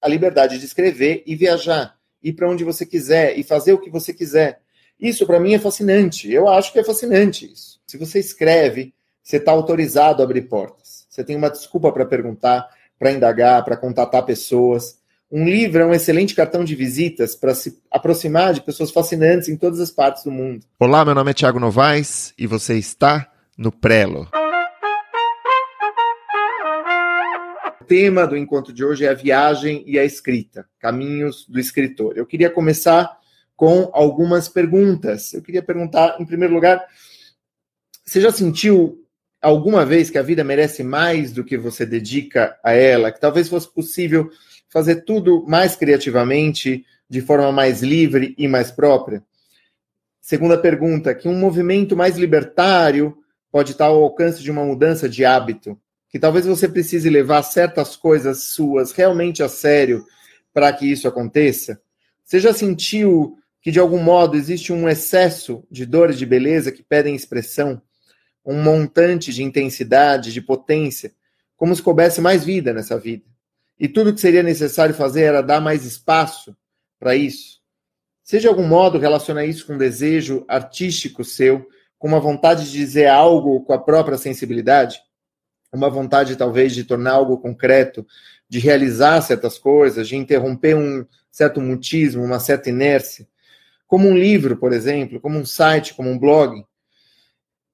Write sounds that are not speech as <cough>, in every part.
a liberdade de escrever e viajar, ir para onde você quiser e fazer o que você quiser. Isso para mim é fascinante. Eu acho que é fascinante isso. Se você escreve, você está autorizado a abrir portas. Você tem uma desculpa para perguntar, para indagar, para contatar pessoas. Um livro é um excelente cartão de visitas para se aproximar de pessoas fascinantes em todas as partes do mundo. Olá, meu nome é Tiago Novaes e você está no Prelo. Tema do encontro de hoje é a viagem e a escrita, caminhos do escritor. Eu queria começar com algumas perguntas. Eu queria perguntar, em primeiro lugar, você já sentiu alguma vez que a vida merece mais do que você dedica a ela? Que talvez fosse possível fazer tudo mais criativamente, de forma mais livre e mais própria? Segunda pergunta, que um movimento mais libertário pode estar ao alcance de uma mudança de hábito, que talvez você precise levar certas coisas suas realmente a sério para que isso aconteça? Você já sentiu que de algum modo existe um excesso de dores de beleza que pedem expressão, um montante de intensidade, de potência, como se coubesse mais vida nessa vida. E tudo que seria necessário fazer era dar mais espaço para isso. Você de algum modo relaciona isso com um desejo artístico seu, com uma vontade de dizer algo com a própria sensibilidade? Uma vontade, talvez, de tornar algo concreto, de realizar certas coisas, de interromper um certo mutismo, uma certa inércia? como um livro, por exemplo, como um site, como um blog.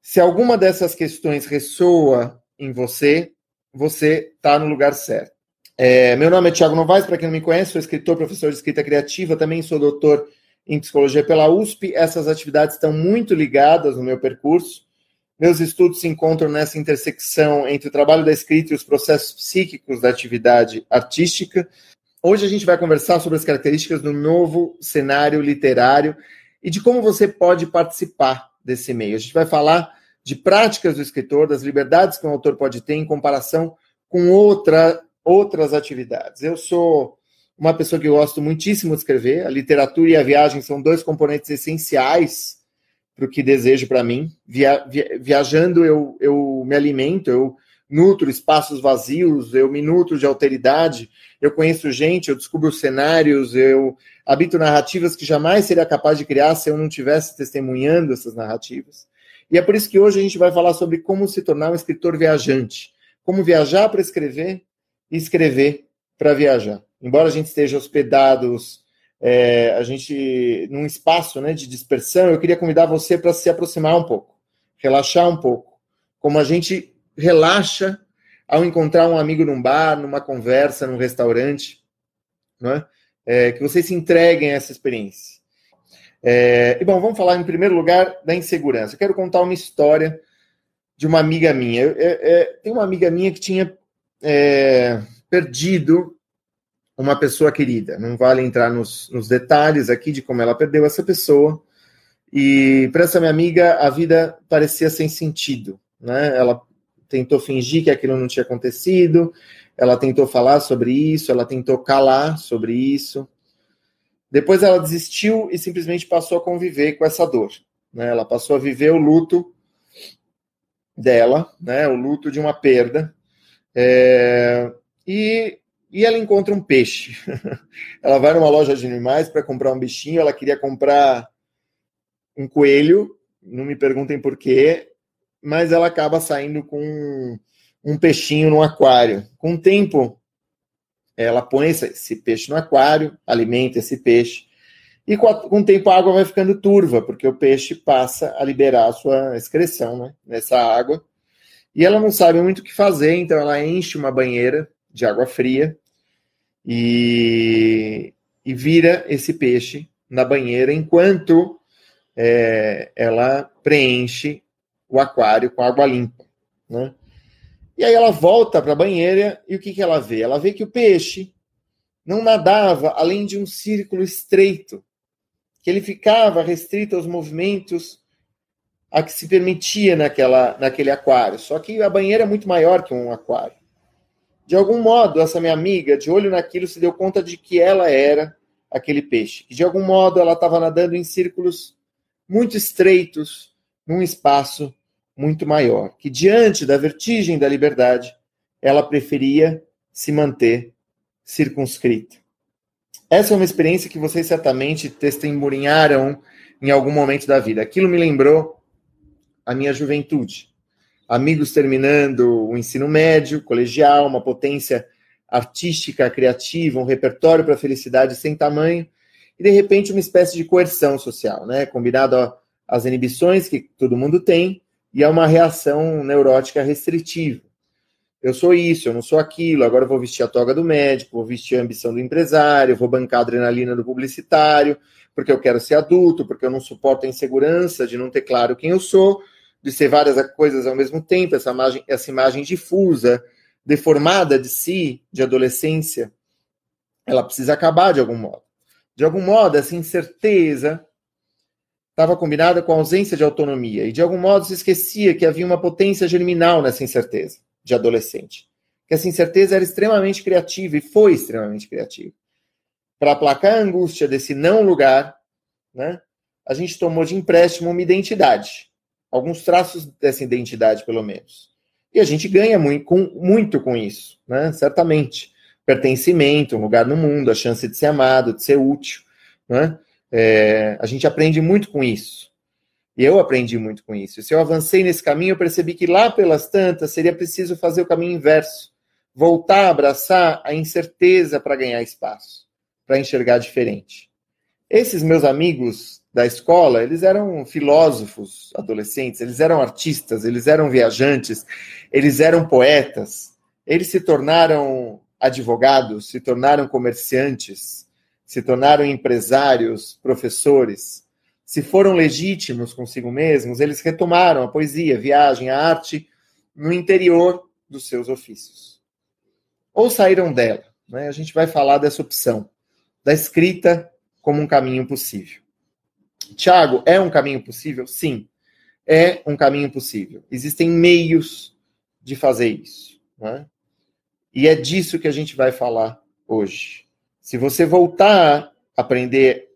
Se alguma dessas questões ressoa em você, você está no lugar certo. É, meu nome é Tiago Novaes, para quem não me conhece, sou escritor, professor de escrita criativa, também sou doutor em psicologia pela USP. Essas atividades estão muito ligadas no meu percurso. Meus estudos se encontram nessa intersecção entre o trabalho da escrita e os processos psíquicos da atividade artística. Hoje a gente vai conversar sobre as características do novo cenário literário e de como você pode participar desse meio. A gente vai falar de práticas do escritor, das liberdades que um autor pode ter em comparação com outra, outras atividades. Eu sou uma pessoa que gosto muitíssimo de escrever. A literatura e a viagem são dois componentes essenciais para o que desejo para mim. Via, via, viajando, eu, eu me alimento, eu nutro espaços vazios, eu me nutro de alteridade, eu conheço gente, eu descubro cenários, eu habito narrativas que jamais seria capaz de criar se eu não tivesse testemunhando essas narrativas. E é por isso que hoje a gente vai falar sobre como se tornar um escritor viajante, como viajar para escrever e escrever para viajar. Embora a gente esteja hospedados, é, a gente num espaço né, de dispersão, eu queria convidar você para se aproximar um pouco, relaxar um pouco, como a gente relaxa ao encontrar um amigo num bar, numa conversa, num restaurante, não é? é que vocês se entreguem a essa experiência. É, e bom, vamos falar em primeiro lugar da insegurança. Eu quero contar uma história de uma amiga minha. Eu, é, tem uma amiga minha que tinha é, perdido uma pessoa querida. Não vale entrar nos, nos detalhes aqui de como ela perdeu essa pessoa. E para essa minha amiga, a vida parecia sem sentido. Né? Ela tentou fingir que aquilo não tinha acontecido, ela tentou falar sobre isso, ela tentou calar sobre isso. Depois ela desistiu e simplesmente passou a conviver com essa dor. Né? Ela passou a viver o luto dela, né? o luto de uma perda. É... E, e ela encontra um peixe. <laughs> ela vai numa loja de animais para comprar um bichinho, ela queria comprar um coelho, não me perguntem por quê, mas ela acaba saindo com um peixinho no aquário. Com o tempo, ela põe esse peixe no aquário, alimenta esse peixe, e com, o tempo a água vai ficando turva, porque o peixe passa a liberar a sua excreção né, nessa água. E ela não sabe muito o que fazer, então ela enche uma banheira de água fria e, e vira esse peixe na banheira enquanto é, ela preenche o aquário com água limpa, né? E aí ela volta para a banheira e o que, que ela vê? Ela vê que o peixe não nadava além de um círculo estreito, que ele ficava restrito aos movimentos a que se permitia naquela, naquele aquário. Só que a banheira é muito maior que um aquário. De algum modo, essa minha amiga, de olho naquilo, se deu conta de que ela era aquele peixe. Que de algum modo ela estava nadando em círculos muito estreitos, num espaço muito maior, que diante da vertigem da liberdade, ela preferia se manter circunscrita. Essa é uma experiência que vocês certamente testemunharam em algum momento da vida. Aquilo me lembrou a minha juventude. Amigos terminando o ensino médio, colegial, uma potência artística, criativa, um repertório para felicidade sem tamanho, e de repente uma espécie de coerção social, né? Combinado às inibições que todo mundo tem e a uma reação neurótica restritiva. Eu sou isso, eu não sou aquilo, agora vou vestir a toga do médico, vou vestir a ambição do empresário, vou bancar a adrenalina do publicitário, porque eu quero ser adulto, porque eu não suporto a insegurança de não ter claro quem eu sou, de ser várias coisas ao mesmo tempo, essa imagem, essa imagem difusa, deformada de si, de adolescência, ela precisa acabar de algum modo. De algum modo, essa incerteza estava combinada com a ausência de autonomia, e de algum modo se esquecia que havia uma potência germinal nessa incerteza de adolescente. Que essa incerteza era extremamente criativa e foi extremamente criativa. Para aplacar a angústia desse não lugar, né, a gente tomou de empréstimo uma identidade, alguns traços dessa identidade, pelo menos. E a gente ganha muito com, muito com isso, né, certamente. Pertencimento, um lugar no mundo, a chance de ser amado, de ser útil. Né? É, a gente aprende muito com isso. E eu aprendi muito com isso. E se eu avancei nesse caminho, eu percebi que lá pelas tantas seria preciso fazer o caminho inverso. Voltar a abraçar a incerteza para ganhar espaço, para enxergar diferente. Esses meus amigos da escola, eles eram filósofos adolescentes, eles eram artistas, eles eram viajantes, eles eram poetas, eles se tornaram advogados, se tornaram comerciantes, se tornaram empresários, professores se foram legítimos consigo mesmos, eles retomaram a poesia, a viagem, a arte no interior dos seus ofícios. Ou saíram dela. Né? A gente vai falar dessa opção, da escrita como um caminho possível. Tiago, é um caminho possível? Sim, é um caminho possível. Existem meios de fazer isso. Né? E é disso que a gente vai falar hoje. Se você voltar a aprender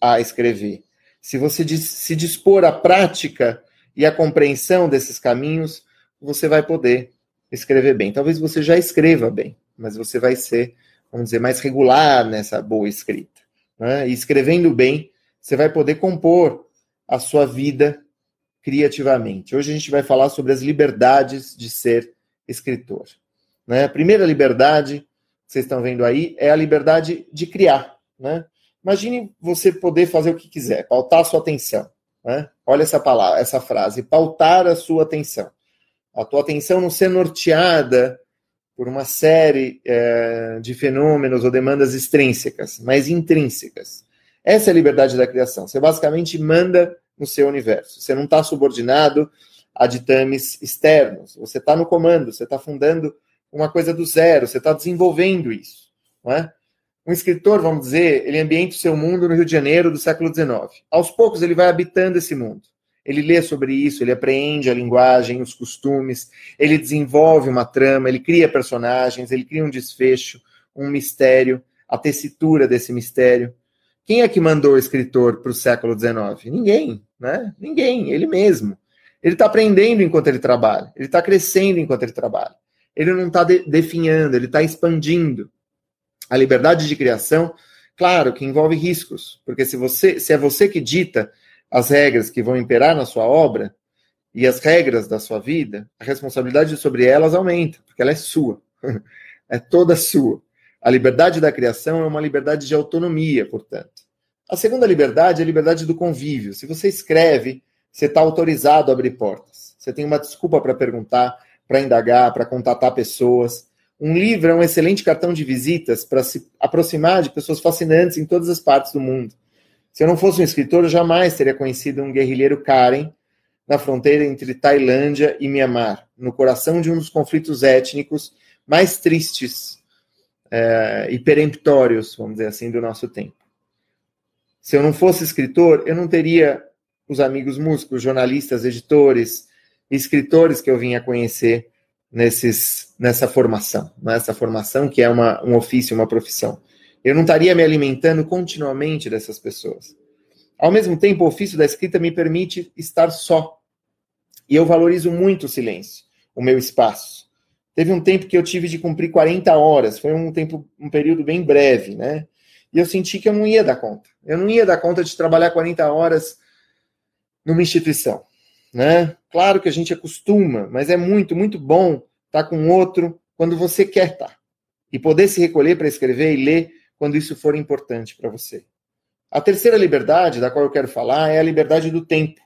a escrever, se você se dispor à prática e à compreensão desses caminhos, você vai poder escrever bem. Talvez você já escreva bem, mas você vai ser, vamos dizer, mais regular nessa boa escrita. Né? E escrevendo bem, você vai poder compor a sua vida criativamente. Hoje a gente vai falar sobre as liberdades de ser escritor. Né? A primeira liberdade, que vocês estão vendo aí, é a liberdade de criar. Né? Imagine você poder fazer o que quiser, pautar a sua atenção. Né? Olha essa palavra, essa frase, pautar a sua atenção. A tua atenção não ser norteada por uma série é, de fenômenos ou demandas extrínsecas, mas intrínsecas. Essa é a liberdade da criação. Você basicamente manda no seu universo. Você não está subordinado a ditames externos. Você está no comando, você está fundando uma coisa do zero, você está desenvolvendo isso. Não é? um escritor, vamos dizer, ele ambienta o seu mundo no Rio de Janeiro do século XIX. Aos poucos ele vai habitando esse mundo. Ele lê sobre isso, ele apreende a linguagem, os costumes, ele desenvolve uma trama, ele cria personagens, ele cria um desfecho, um mistério, a tessitura desse mistério. Quem é que mandou o escritor para o século XIX? Ninguém, né? Ninguém, ele mesmo. Ele está aprendendo enquanto ele trabalha, ele está crescendo enquanto ele trabalha. Ele não está de definhando, ele está expandindo a liberdade de criação, claro que envolve riscos, porque se você, se é você que dita as regras que vão imperar na sua obra e as regras da sua vida, a responsabilidade sobre elas aumenta, porque ela é sua. <laughs> é toda sua. A liberdade da criação é uma liberdade de autonomia, portanto. A segunda liberdade é a liberdade do convívio. Se você escreve, você está autorizado a abrir portas. Você tem uma desculpa para perguntar, para indagar, para contatar pessoas. Um livro é um excelente cartão de visitas para se aproximar de pessoas fascinantes em todas as partes do mundo. Se eu não fosse um escritor, eu jamais teria conhecido um guerrilheiro Karen na fronteira entre Tailândia e Mianmar, no coração de um dos conflitos étnicos mais tristes é, e peremptórios, vamos dizer assim, do nosso tempo. Se eu não fosse escritor, eu não teria os amigos músicos, jornalistas, editores, escritores que eu vim a conhecer nesses, nessa formação, nessa formação que é uma, um ofício, uma profissão. Eu não estaria me alimentando continuamente dessas pessoas. Ao mesmo tempo, o ofício da escrita me permite estar só. E eu valorizo muito o silêncio, o meu espaço. Teve um tempo que eu tive de cumprir 40 horas, foi um tempo, um período bem breve, né? E eu senti que eu não ia dar conta. Eu não ia dar conta de trabalhar 40 horas numa instituição, né? Claro que a gente acostuma, mas é muito, muito bom estar com outro quando você quer estar. E poder se recolher para escrever e ler quando isso for importante para você. A terceira liberdade, da qual eu quero falar, é a liberdade do tempo.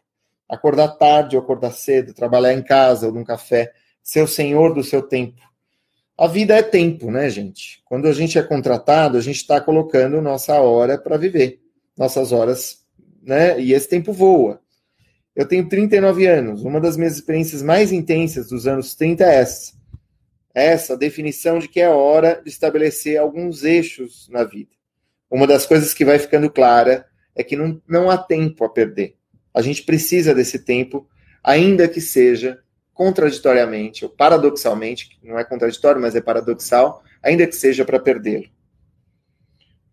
Acordar tarde ou acordar cedo, trabalhar em casa ou num café, ser o senhor do seu tempo. A vida é tempo, né, gente? Quando a gente é contratado, a gente está colocando nossa hora para viver, nossas horas, né? E esse tempo voa. Eu tenho 39 anos. Uma das minhas experiências mais intensas dos anos 30 é essa. Essa definição de que é hora de estabelecer alguns eixos na vida. Uma das coisas que vai ficando clara é que não, não há tempo a perder. A gente precisa desse tempo, ainda que seja contraditoriamente ou paradoxalmente, não é contraditório, mas é paradoxal, ainda que seja para perdê-lo.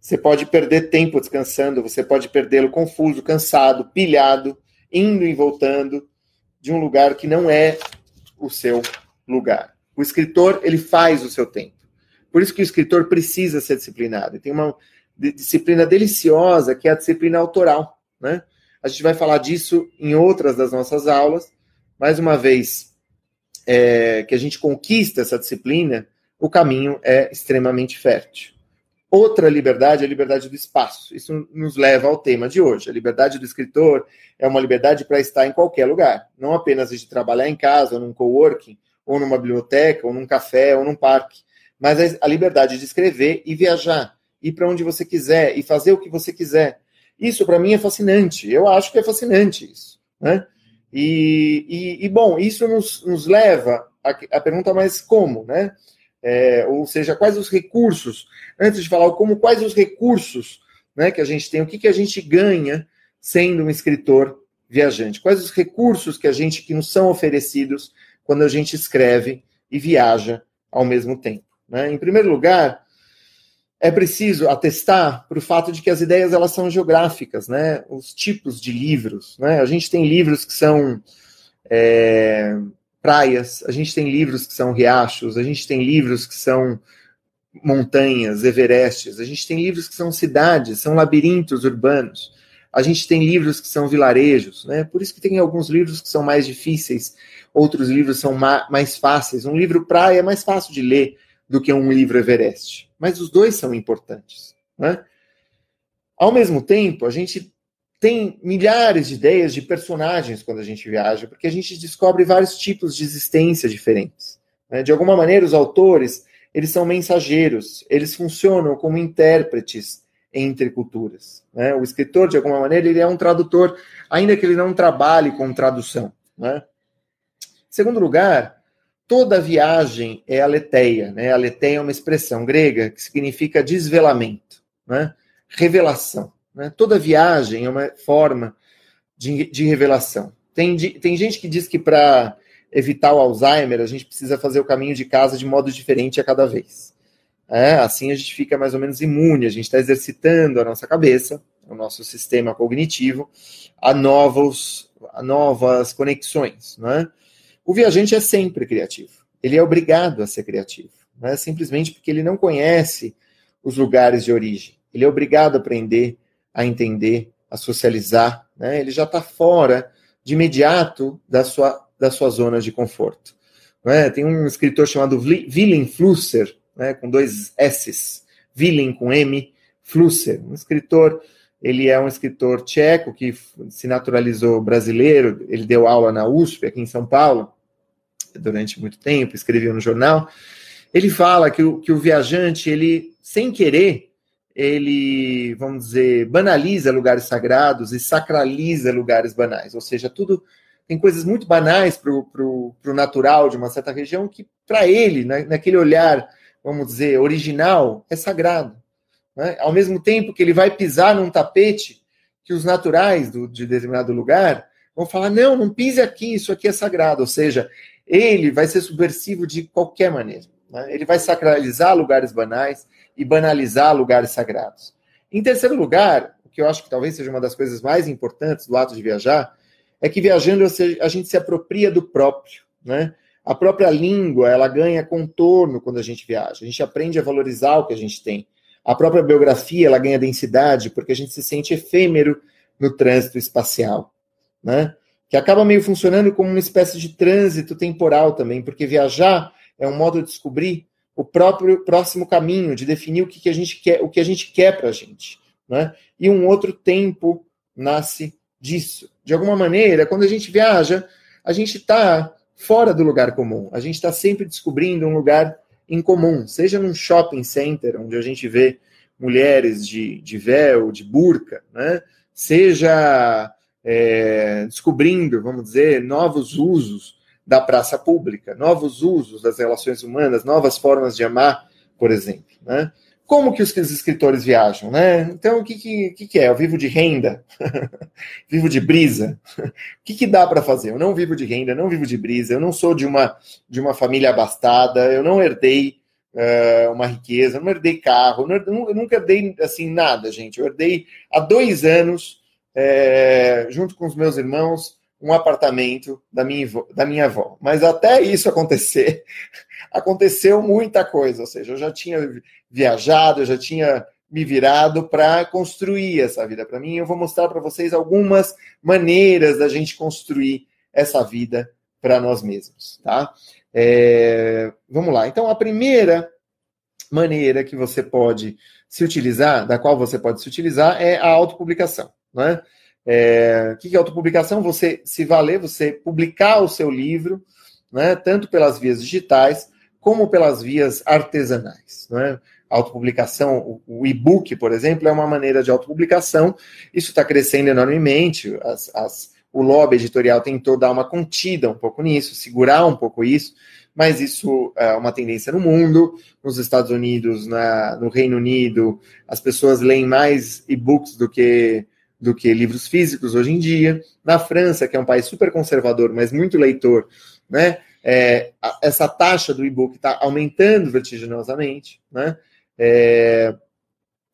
Você pode perder tempo descansando, você pode perdê-lo confuso, cansado, pilhado, indo e voltando de um lugar que não é o seu lugar. O escritor, ele faz o seu tempo. Por isso que o escritor precisa ser disciplinado. Tem uma disciplina deliciosa que é a disciplina autoral, né? A gente vai falar disso em outras das nossas aulas. Mais uma vez, é, que a gente conquista essa disciplina, o caminho é extremamente fértil. Outra liberdade é a liberdade do espaço. Isso nos leva ao tema de hoje. A liberdade do escritor é uma liberdade para estar em qualquer lugar, não apenas de trabalhar em casa, ou num coworking, ou numa biblioteca, ou num café, ou num parque, mas a liberdade de escrever e viajar, ir para onde você quiser e fazer o que você quiser. Isso para mim é fascinante. Eu acho que é fascinante isso, né? E, e, e, bom, isso nos, nos leva à, pergunta, mas como, né? É, ou seja, quais os recursos? Antes de falar como, quais os recursos né, que a gente tem? O que, que a gente ganha sendo um escritor viajante? Quais os recursos que a gente que nos são oferecidos quando a gente escreve e viaja ao mesmo tempo? Né? Em primeiro lugar, é preciso atestar para o fato de que as ideias elas são geográficas, né? Os tipos de livros, né? A gente tem livros que são é, praias, a gente tem livros que são riachos, a gente tem livros que são montanhas, Everestes, a gente tem livros que são cidades, são labirintos urbanos, a gente tem livros que são vilarejos, né? Por isso que tem alguns livros que são mais difíceis, outros livros são mais fáceis. Um livro praia é mais fácil de ler do que um livro Everest mas os dois são importantes. Né? Ao mesmo tempo, a gente tem milhares de ideias de personagens quando a gente viaja, porque a gente descobre vários tipos de existência diferentes. Né? De alguma maneira, os autores eles são mensageiros, eles funcionam como intérpretes entre culturas. Né? O escritor, de alguma maneira, ele é um tradutor, ainda que ele não trabalhe com tradução. Né? Segundo lugar, toda viagem é aletheia, né? Aletheia é uma expressão grega que significa desvelamento, né? Revelação. Né? Toda viagem é uma forma de, de revelação. Tem, de, tem gente que diz que para evitar o Alzheimer a gente precisa fazer o caminho de casa de modo diferente a cada vez. É, assim a gente fica mais ou menos imune, a gente está exercitando a nossa cabeça, o nosso sistema cognitivo, a novos, a novas conexões, né? O viajante é sempre criativo. Ele é obrigado a ser criativo. Não é simplesmente porque ele não conhece os lugares de origem. Ele é obrigado a aprender, a entender, a socializar. Né? Ele já está fora de imediato da sua, da sua zona de conforto. É? Tem um escritor chamado Willem Flusser, né? com dois S's, Willem com M, Flusser, um escritor ele é um escritor tcheco que se naturalizou brasileiro. Ele deu aula na USP, aqui em São Paulo, durante muito tempo, escrevia no jornal. Ele fala que o, que o viajante, ele, sem querer, ele, vamos dizer, banaliza lugares sagrados e sacraliza lugares banais. Ou seja, tudo tem coisas muito banais para o natural de uma certa região que, para ele, na, naquele olhar, vamos dizer, original, é sagrado. Né? Ao mesmo tempo que ele vai pisar num tapete que os naturais do, de determinado lugar vão falar: não, não pise aqui, isso aqui é sagrado. Ou seja, ele vai ser subversivo de qualquer maneira. Né? Ele vai sacralizar lugares banais e banalizar lugares sagrados. Em terceiro lugar, o que eu acho que talvez seja uma das coisas mais importantes do ato de viajar, é que viajando a gente se apropria do próprio. Né? A própria língua, ela ganha contorno quando a gente viaja. A gente aprende a valorizar o que a gente tem. A própria biografia, ela ganha densidade porque a gente se sente efêmero no trânsito espacial, né? Que acaba meio funcionando como uma espécie de trânsito temporal também, porque viajar é um modo de descobrir o próprio próximo caminho, de definir o que, que a gente quer, o que a gente quer para a gente, né? E um outro tempo nasce disso. De alguma maneira, quando a gente viaja, a gente está fora do lugar comum. A gente está sempre descobrindo um lugar em comum, seja num shopping center, onde a gente vê mulheres de, de véu, de burca, né? seja é, descobrindo, vamos dizer, novos usos da praça pública, novos usos das relações humanas, novas formas de amar, por exemplo. Né? Como que os escritores viajam, né? Então, o que, que, que é? Eu vivo de renda? <laughs> vivo de brisa? <laughs> o que, que dá para fazer? Eu não vivo de renda, não vivo de brisa, eu não sou de uma, de uma família abastada, eu não herdei uh, uma riqueza, eu não herdei carro, eu nunca herdei, assim, nada, gente. Eu herdei há dois anos, é, junto com os meus irmãos, um apartamento da minha, da minha avó. Mas até isso acontecer, <laughs> aconteceu muita coisa. Ou seja, eu já tinha viajado, eu já tinha me virado para construir essa vida para mim. Eu vou mostrar para vocês algumas maneiras da gente construir essa vida para nós mesmos, tá? É, vamos lá. Então, a primeira maneira que você pode se utilizar, da qual você pode se utilizar, é a autopublicação, né? É, o que é autopublicação? Você se valer, você publicar o seu livro, né, tanto pelas vias digitais como pelas vias artesanais. Né? Autopublicação, o e-book, por exemplo, é uma maneira de autopublicação. Isso está crescendo enormemente. As, as, o lobby editorial tentou dar uma contida um pouco nisso, segurar um pouco isso, mas isso é uma tendência no mundo. Nos Estados Unidos, na, no Reino Unido, as pessoas leem mais e-books do que do que livros físicos hoje em dia. Na França, que é um país super conservador, mas muito leitor, né? É, essa taxa do e-book está aumentando vertiginosamente, né? É,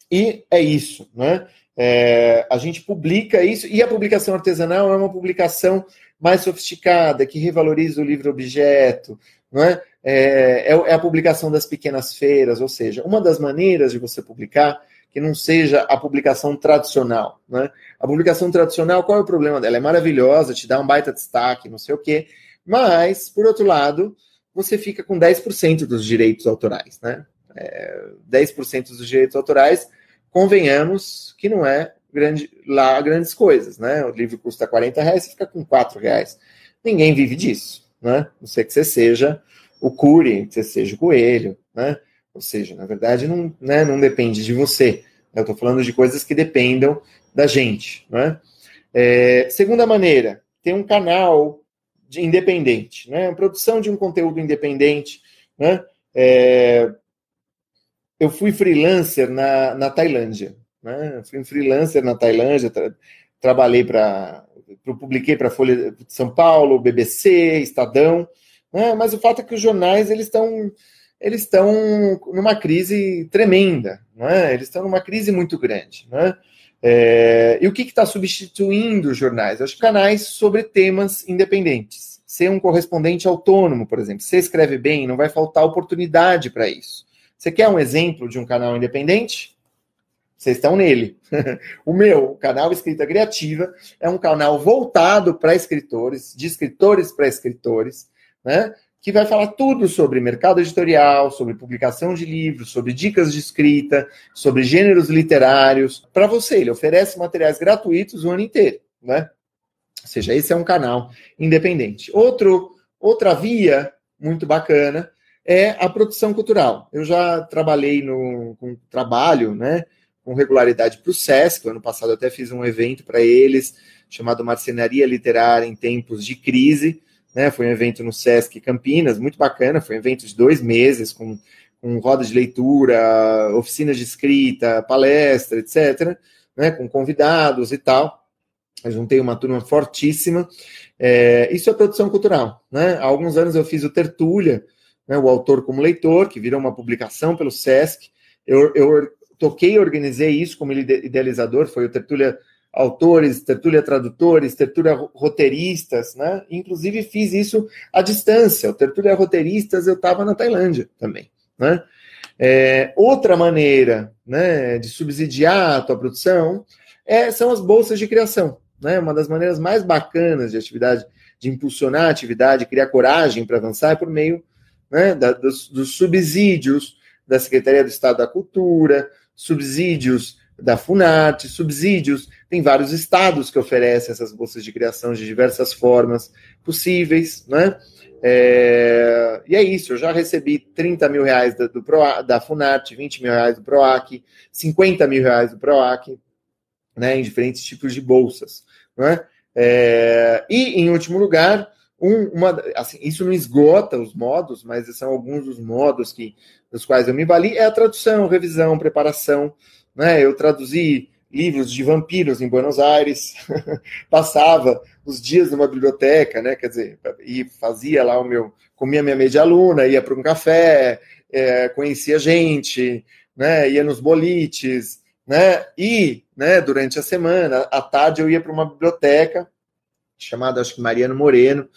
e é isso, né? É, a gente publica isso, e a publicação artesanal é uma publicação mais sofisticada, que revaloriza o livro-objeto, né? É, é, é a publicação das pequenas feiras, ou seja, uma das maneiras de você publicar que não seja a publicação tradicional. Né? A publicação tradicional, qual é o problema dela? É maravilhosa, te dá um baita destaque, não sei o quê, mas, por outro lado, você fica com 10% dos direitos autorais. Né? É, 10% dos direitos autorais, convenhamos que não é grande, lá grandes coisas. Né? O livro custa 40 reais, você fica com 4 reais. Ninguém vive disso. Né? Não sei que você seja o Cury, que você seja o Coelho, né? Ou seja, na verdade, não, né, não depende de você. Eu estou falando de coisas que dependam da gente. Né? É, segunda maneira, ter um canal de independente, né? Produção de um conteúdo independente. Né? É, eu fui freelancer na, na Tailândia. Né? Fui um freelancer na Tailândia, tra trabalhei para. Publiquei para a Folha de São Paulo, BBC, Estadão. Né? Mas o fato é que os jornais eles estão eles estão numa crise tremenda, não é? Eles estão numa crise muito grande, não é? é e o que está substituindo os jornais? Os canais sobre temas independentes. Ser um correspondente autônomo, por exemplo. Você escreve bem, não vai faltar oportunidade para isso. Você quer um exemplo de um canal independente? Vocês estão nele. <laughs> o meu, o canal Escrita Criativa, é um canal voltado para escritores, de escritores para escritores, né? Que vai falar tudo sobre mercado editorial, sobre publicação de livros, sobre dicas de escrita, sobre gêneros literários, para você. Ele oferece materiais gratuitos o ano inteiro, né? Ou seja, esse é um canal independente. Outro, outra via muito bacana é a produção cultural. Eu já trabalhei no com trabalho, né, com regularidade para o SESC. Ano passado até fiz um evento para eles chamado Marcenaria Literária em Tempos de Crise né? Foi um evento no Sesc Campinas, muito bacana, foi um evento de dois meses, com, com roda de leitura, oficinas de escrita, palestra, etc., né? com convidados e tal. Eu juntei uma turma fortíssima. É, isso é produção cultural. Né? Há alguns anos eu fiz o Tertúlia, né, o autor como leitor, que virou uma publicação pelo Sesc. Eu, eu toquei e organizei isso como idealizador, foi o Tertúlia autores, tertúlia tradutores, tertúlia roteiristas, né? Inclusive fiz isso à distância. O tertúlia roteiristas eu estava na Tailândia também, né? É, outra maneira né, de subsidiar a tua produção é, são as bolsas de criação. Né? Uma das maneiras mais bacanas de atividade, de impulsionar a atividade, criar coragem para avançar é por meio né, da, dos, dos subsídios da Secretaria do Estado da Cultura, subsídios da Funarte, subsídios. Tem vários estados que oferecem essas bolsas de criação de diversas formas possíveis, né? É, e é isso, eu já recebi 30 mil reais da, do Pro, da Funarte, 20 mil reais do PROAC, 50 mil reais do PROAC, né, em diferentes tipos de bolsas. Né? É, e, em último lugar, um, uma, assim, isso não esgota os modos, mas são alguns dos modos que, dos quais eu me vali, é a tradução, revisão, preparação. Né? Eu traduzi livros de vampiros em Buenos Aires, <laughs> passava os dias numa biblioteca, né? Quer dizer, e fazia lá o meu, comia minha meia aluna, ia para um café, é, conhecia gente, né? Ia nos bolites, né? E, né? Durante a semana, à tarde eu ia para uma biblioteca chamada, acho que Mariano Moreno,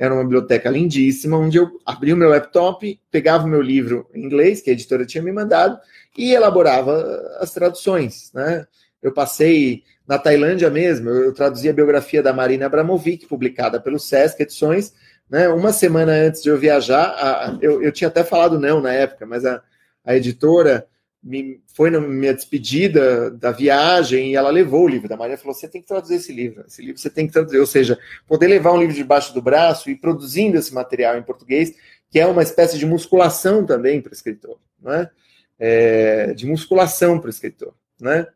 era uma biblioteca lindíssima, onde eu abria o meu laptop, pegava o meu livro em inglês, que a editora tinha me mandado, e elaborava as traduções, né? Eu passei na Tailândia mesmo, eu traduzi a biografia da Marina Abramovic, publicada pelo Sesc Edições, né? Uma semana antes de eu viajar, a, eu, eu tinha até falado não na época, mas a, a editora me, foi na minha despedida da viagem e ela levou o livro da Maria falou: você tem que traduzir esse livro, esse livro você tem que traduzir, ou seja, poder levar um livro debaixo do braço e produzindo esse material em português, que é uma espécie de musculação também para o escritor, né? É, de musculação para o escritor, né?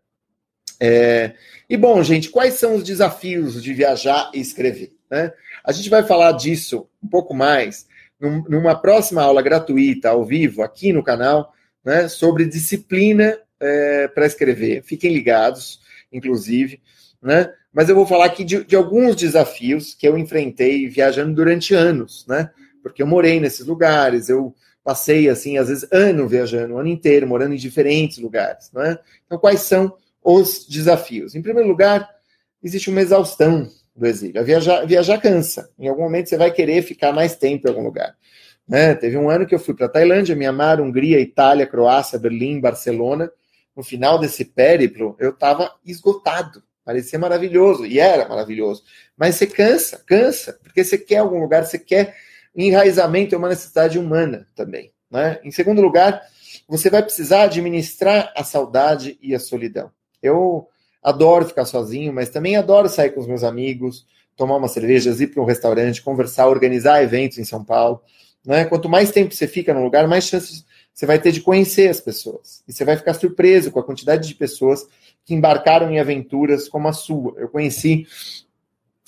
É, e bom, gente, quais são os desafios de viajar e escrever? Né? A gente vai falar disso um pouco mais num, numa próxima aula gratuita, ao vivo, aqui no canal, né, sobre disciplina é, para escrever. Fiquem ligados, inclusive. Né? Mas eu vou falar aqui de, de, alguns desafios que eu enfrentei viajando durante anos, né? Porque eu morei nesses lugares, eu passei, assim, às vezes, ano viajando, o ano inteiro, morando em diferentes lugares, né? Então, quais são os desafios. Em primeiro lugar, existe uma exaustão do exílio. Viajar, viajar cansa. Em algum momento você vai querer ficar mais tempo em algum lugar. Né? Teve um ano que eu fui para Tailândia, Mianmar, Hungria, Itália, Croácia, Berlim, Barcelona. No final desse périplo, eu estava esgotado. Parecia maravilhoso, e era maravilhoso. Mas você cansa, cansa, porque você quer algum lugar, você quer enraizamento, é uma necessidade humana também. Né? Em segundo lugar, você vai precisar administrar a saudade e a solidão. Eu adoro ficar sozinho, mas também adoro sair com os meus amigos, tomar umas cervejas, ir para um restaurante, conversar, organizar eventos em São Paulo. Né? Quanto mais tempo você fica no lugar, mais chances você vai ter de conhecer as pessoas. E você vai ficar surpreso com a quantidade de pessoas que embarcaram em aventuras como a sua. Eu conheci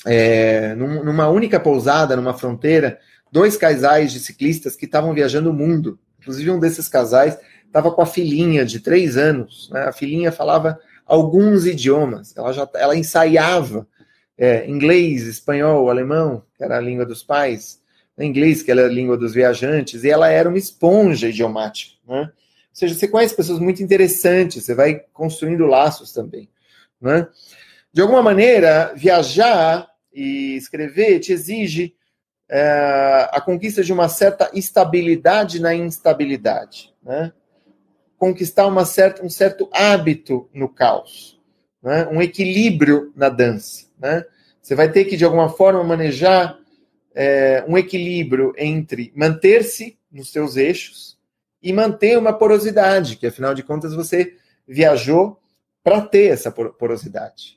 é, numa única pousada, numa fronteira, dois casais de ciclistas que estavam viajando o mundo. Inclusive, um desses casais estava com a filhinha de três anos. Né? A filhinha falava alguns idiomas. Ela já ela ensaiava é, inglês, espanhol, alemão, que era a língua dos pais, né, inglês, que era a língua dos viajantes, e ela era uma esponja idiomática. Né? Ou seja, você conhece pessoas muito interessantes, você vai construindo laços também. Né? De alguma maneira, viajar e escrever te exige é, a conquista de uma certa estabilidade na instabilidade. Né? conquistar uma certa, um certo hábito no caos, né? um equilíbrio na dança. Né? Você vai ter que, de alguma forma, manejar é, um equilíbrio entre manter-se nos seus eixos e manter uma porosidade, que afinal de contas você viajou para ter essa porosidade.